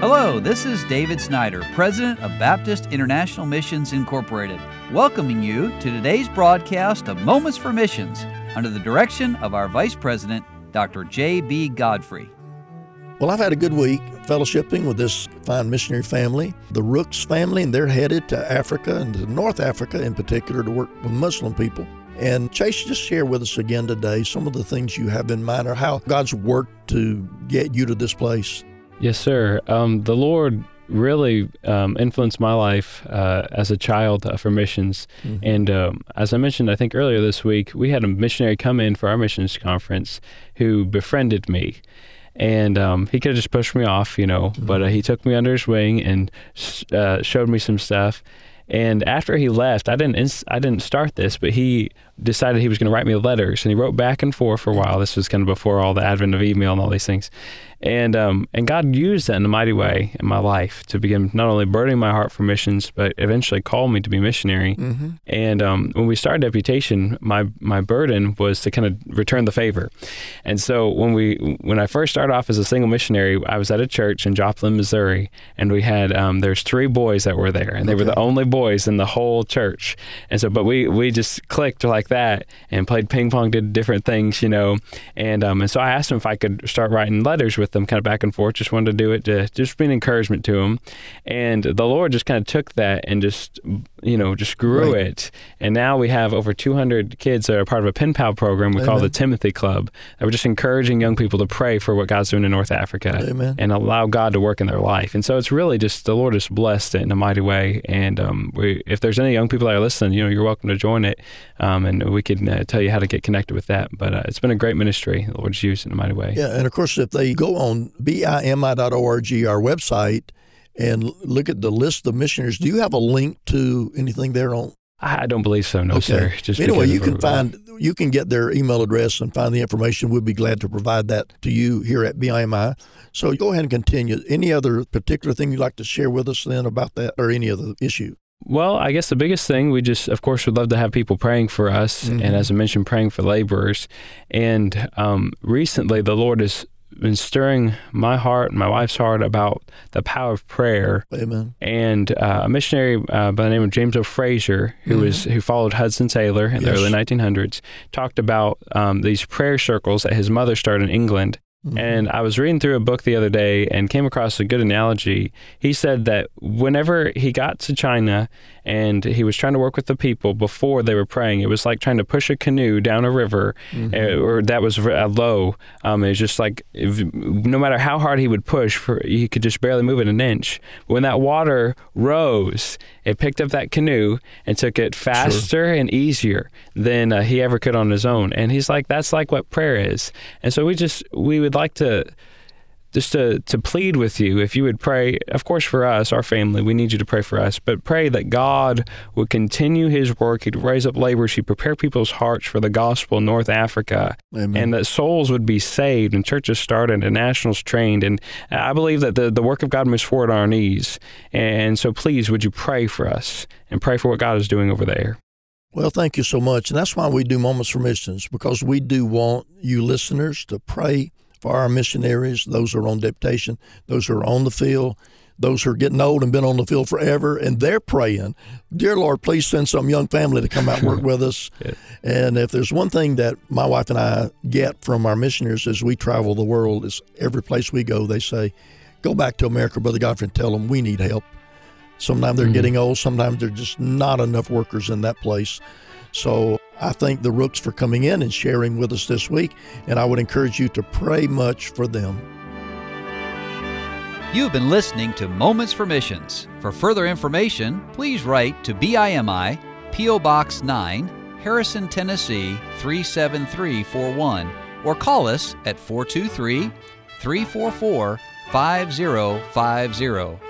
Hello, this is David Snyder, President of Baptist International Missions Incorporated, welcoming you to today's broadcast of Moments for Missions under the direction of our Vice President, Dr. J.B. Godfrey. Well, I've had a good week fellowshipping with this fine missionary family, the Rooks family, and they're headed to Africa and to North Africa in particular to work with Muslim people. And Chase, just share with us again today some of the things you have in mind or how God's worked to get you to this place. Yes, sir. Um, the Lord really um, influenced my life uh, as a child uh, for missions. Mm-hmm. And um, as I mentioned, I think earlier this week, we had a missionary come in for our missions conference who befriended me. And um, he could have just pushed me off, you know, mm-hmm. but uh, he took me under his wing and uh, showed me some stuff. And after he left, I didn't ins- I didn't start this, but he decided he was going to write me letters, and he wrote back and forth for a while. This was kind of before all the advent of email and all these things and um, and God used that in a mighty way in my life to begin not only burning my heart for missions, but eventually called me to be missionary. Mm-hmm. And um, when we started Deputation, my my burden was to kind of return the favor. And so when we when I first started off as a single missionary, I was at a church in Joplin, Missouri, and we had um, there's three boys that were there, and they okay. were the only boys in the whole church. And so, but we we just clicked like that and played ping pong, did different things, you know. And um, and so I asked him if I could start writing letters with them kind of back and forth. Just wanted to do it to just be an encouragement to them. And the Lord just kind of took that and just, you know, just grew right. it. And now we have over 200 kids that are part of a pen pal program we Amen. call the Timothy Club. That we're just encouraging young people to pray for what God's doing in North Africa Amen. and allow God to work in their life. And so it's really just the Lord has blessed it in a mighty way. And um, we, if there's any young people that are listening, you know, you're welcome to join it. Um, and we can uh, tell you how to get connected with that. But uh, it's been a great ministry. The Lord's used in a mighty way. Yeah, and of course, if they go on bimi.org, our website, and look at the list of missionaries. Do you have a link to anything there on? I don't believe so, no, okay. sir. Just anyway, you can find you can get their email address and find the information. We'd be glad to provide that to you here at BIMI. So go ahead and continue. Any other particular thing you'd like to share with us then about that, or any other issue? Well, I guess the biggest thing we just, of course, would love to have people praying for us, mm-hmm. and as I mentioned, praying for laborers. And um, recently, the Lord has been stirring my heart and my wife's heart about the power of prayer. Amen. And uh, a missionary uh, by the name of James O. Fraser, who mm-hmm. was who followed Hudson Taylor in yes. the early 1900s, talked about um, these prayer circles that his mother started in England. Mm-hmm. And I was reading through a book the other day and came across a good analogy. He said that whenever he got to China and he was trying to work with the people before they were praying, it was like trying to push a canoe down a river, mm-hmm. uh, or that was a low. Um, it was just like if, no matter how hard he would push, for, he could just barely move it an inch. When that water rose, it picked up that canoe and took it faster sure. and easier than uh, he ever could on his own. And he's like, that's like what prayer is. And so we just we would like to just to, to plead with you if you would pray of course for us our family we need you to pray for us but pray that god would continue his work he'd raise up laborers he'd prepare people's hearts for the gospel in north africa Amen. and that souls would be saved and churches started and nationals trained and i believe that the, the work of god moves forward on our knees and so please would you pray for us and pray for what god is doing over there well, thank you so much. And that's why we do Moments for Missions, because we do want you listeners to pray for our missionaries, those who are on deputation, those who are on the field, those who are getting old and been on the field forever, and they're praying, Dear Lord, please send some young family to come out and work with us. yeah. And if there's one thing that my wife and I get from our missionaries as we travel the world, is every place we go, they say, Go back to America, Brother Godfrey, and tell them we need help. Sometimes they're mm-hmm. getting old, sometimes there's just not enough workers in that place. So I thank the Rooks for coming in and sharing with us this week, and I would encourage you to pray much for them. You've been listening to Moments for Missions. For further information, please write to BIMI, P.O. Box 9, Harrison, Tennessee 37341, or call us at 423 344 5050